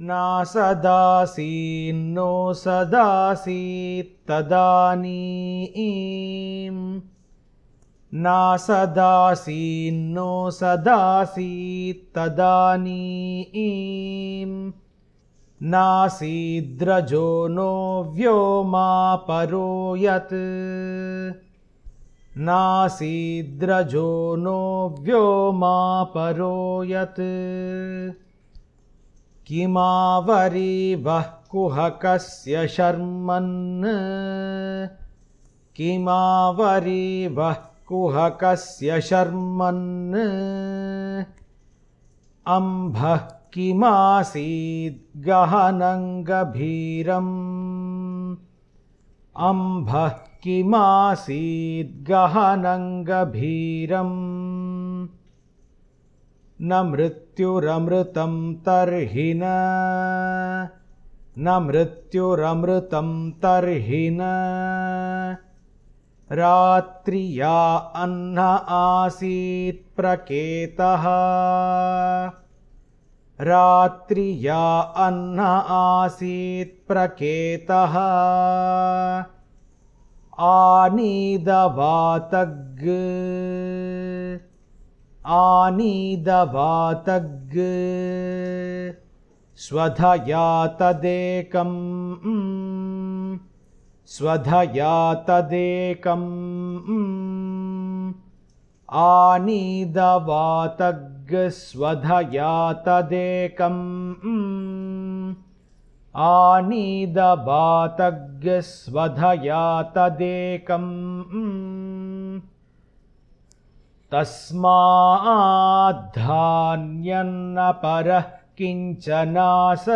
नासदासीन्नो सदासीत्तदानीम् नासदासीन्नो सदासीत्तदानीम् नासीद्रजो नो व्योमापरो यत् नासीद्रजो नो व्योमापरो यत् किमावरीवः कुहकस्य शर्मन्? किमावरीवः कुहकस्य शर्मन्? अम्भः किमासीद्गहनङ्गभीरम् अम्भः किमासीद्गहनङ्गभीरम् न मृत्युरमृतं तर्हि न। न मृत्युरमृतं तर्हि न। रात्रिया अह्न आसीत्प्रकेतः रात्रिया अह्न आसीत्प्रकेतः आनीदवातग् आनीदवातग्। स्वधया तदेकम् स्वधया तदेकम् आनीदवातग्। स्वधया तदेकम् आनीदवातग्। स्वधया तदेकम् तस्माद्धान्यन्नपरः किञ्चनास।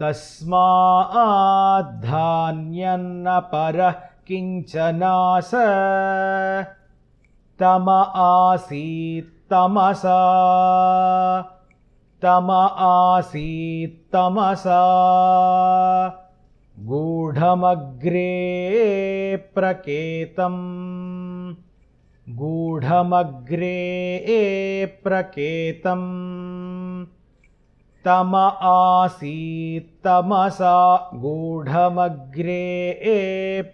तस्माद्धान्यन्नपरः किञ्चनास। तम आसीत्तमसा तम आसीत्तमसा गूढमग्रे प्रकेतम् गूढमग्रे प्रकेतम् तम आसीत्तमसा गूढमग्रे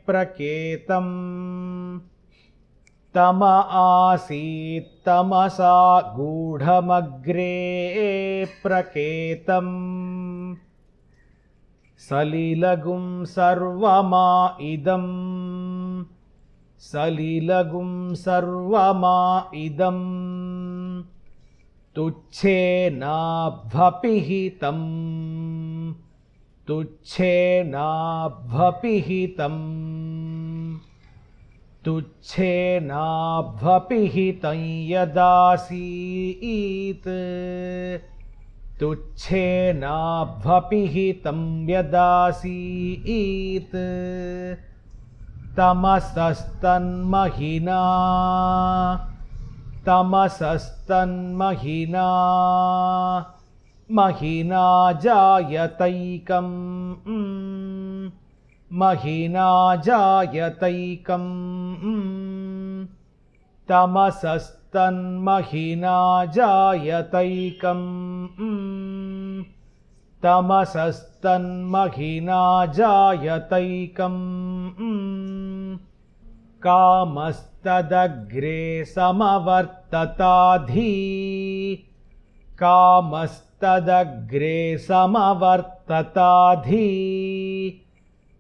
प्रकेतम् तम आसीत्तमसा गूढमग्रे प्रकेतम् सलिलगुं सर्वमा इदम् सलिलगुं सर्वमा तुच्छेनाभ्वपिहितम् तुच्छेनाभ्वपिहितं यदासीत्। तुच्छेनाभ्वपिहितं यदासीत् तमसस्तन्महिना। तमसस्तन्महिना। महिना जायतैकम्। महिना जायतैकम्। तमसस्तन्महिना जायतैकम्। तमसस्तन्महिना जायतैकम् कामस्तदग्रे समवर्तताधि। कामस्तदग्रे समवर्तताधि।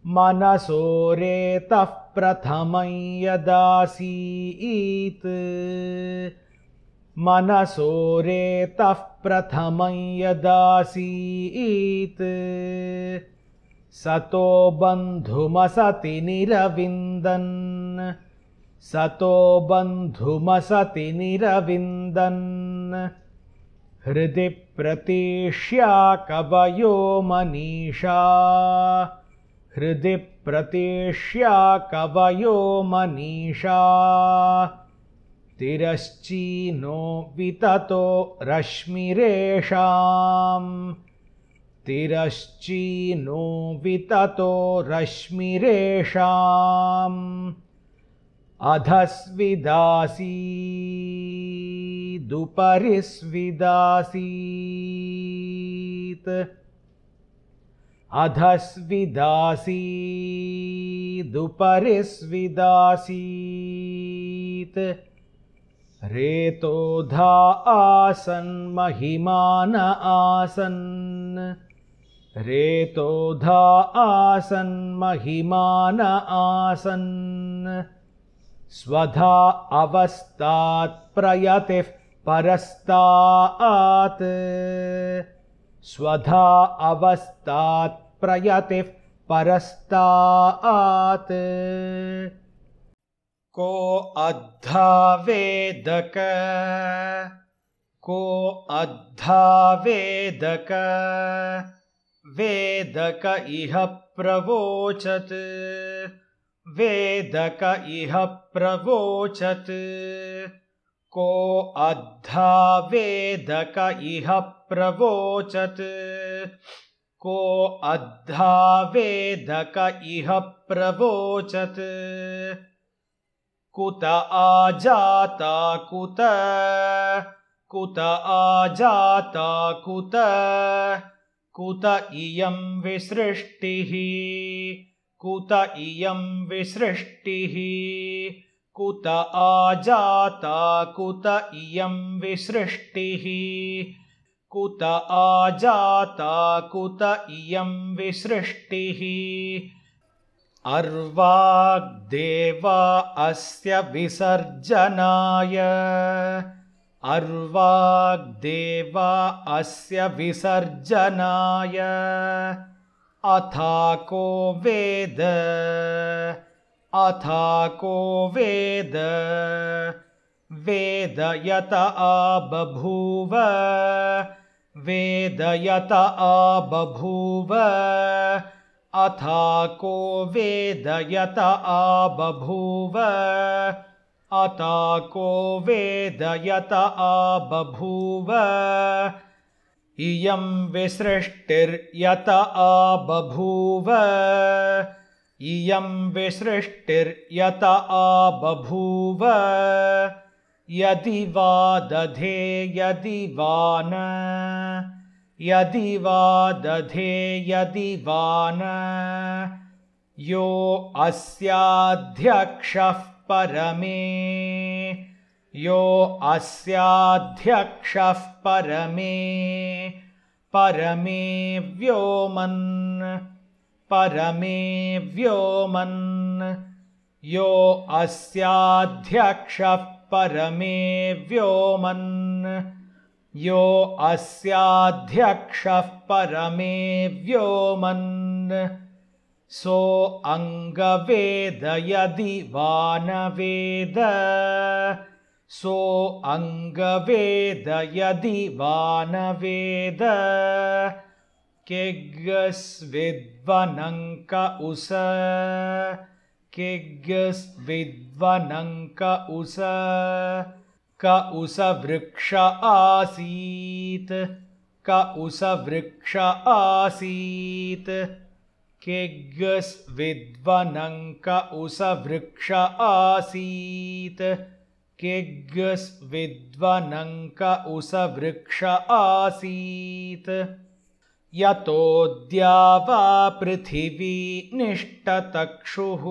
मनसोरेतः प्रथमं यदासीत्। मनसोरेतः प्रथमं यदासीत्। सतो बन्धुमसति निरविन्दन् सतो बन्धुमसति निरविन्दन्। हृदि प्रतीष्या कवयो मनीषा। हृदि प्रतीष्या कवयो मनीषा। तिरश्चीनो विततो रश्मिरेषाम्। तिरश्चीनो विततो रश्मिरेषाम् अधस्विदासीदुपरि स्विदासी आसीत् अधस्विदासीदुपरिस्विदासीत्। रेतोधा आसन् महिमान आसन्। रेतोधा आसन् महिमान आसन् स्वधा अवस्तात् प्रयतिः परस्तात्। स्वधा अवस्तात् प्रयतिः परस्तात्। को अद्धा वेदक? को अद्धा वेदक? वेदक इह प्रवोचत् वेदक इह प्रवोचत्। को अद्धा वेदक इह प्रवोचत्। को अद्धा वेदक इह प्रवोचत्। कुत आजाता कुत। कुत आजाता कुत। कुत इयं विसृष्टिः कुत इयं विसृष्टिः। कुत आजाता कुत इयं विसृष्टिः। कुत आजाता कुत इयं विसृष्टिः। अर्वाग्देवा अस्य विसर्जनाय। अर्वाग्देवा अस्य विसर्जनाय अथाको वेद। अथाको वेद। वेदयत आबभूव वेदयत आबभूव अथाको वेदयत आबभूव अताको वेदयत आबभूव इयं विसृष्टिर्यत आबभूव। इयं विसृष्टिर्यत आबभूव। यदि वा दधे यदि वा न। यदि वा दधे यदि वा न। यो अस्याध्यक्षः परमे यो अस्याध्यक्षः परमे परमे व्योमन् परमे व्योमन्। यो अस्याध्यक्षः परमे व्योमन् यो अस्याध्यक्षः परमे व्योमन्। सो अङ्गवेद यदि वा न वेद सो अङ्गवेद यदि वा न वेद किग्स्विद्वनङ्क उस किग्स्विद्वनङ्क उस क उस वृक्ष आसीत् क उस वृक्ष आसीत् किग्स् विद्वनङ्क उस वृक्ष आसीत् किग्स् विद्वनङ्क उस वृक्ष आसीत्। यतोऽद्या वा पृथिवी निष्टतक्षुः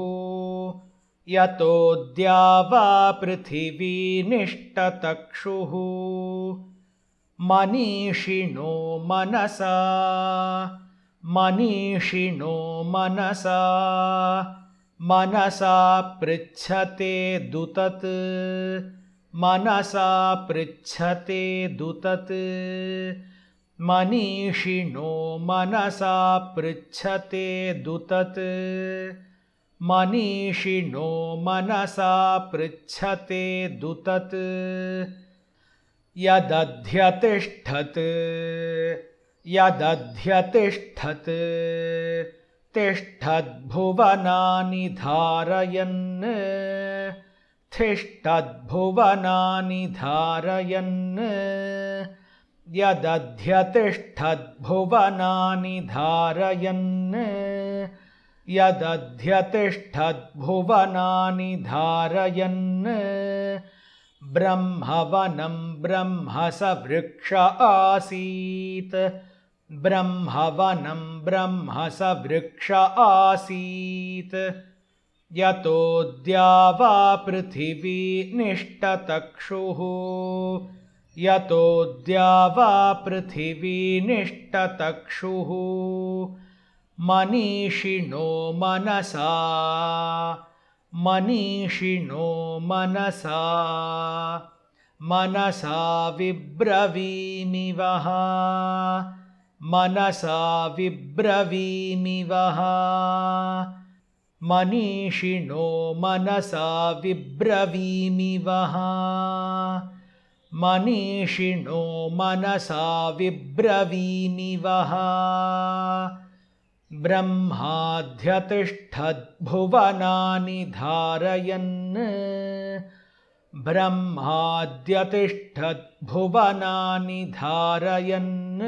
यतोऽद्या वा पृथिवी निष्टतक्षुः मनीषिणो मनसा मनीषिणो मनसा मनसा पृच्छते दुतत्। मनसा पृच्छते दुतत्। मनीषिणो मनसा पृच्छते दुतत्। मनीषिणो मनसा पृच्छते दुतत्। यदध्यतिष्ठत् यदध्यतिष्ठत् तिष्ठद्भुवनानि धारयन्। तिष्ठद्भुवनानि धारयन्। यदध्यतिष्ठद्भुवनानि धारयन्। यदध्यतिष्ठद्भुवनानि धारयन्। ब्रह्मवनं ब्रह्म स वृक्ष आसीत् ब्रह्मवनं ब्रह्म स वृक्ष आसीत्। यतोऽद्या वा पृथिवी निष्टतक्षुः यतोऽद्या वा पृथिवी निष्टतक्षुः मनीषिणो मनसा मनीषिणो मनसा मनसा विब्रवीमि वः मनसा विब्रवीमि वः मनीषिणो मनसा विब्रवीमि वः मनीषिणो मनसा विब्रवीमि वः ब्रह्माद्यतिष्ठद्भुवनानि धारयन् ब्रह्माद्यतिष्ठद्भुवनानि धारयन्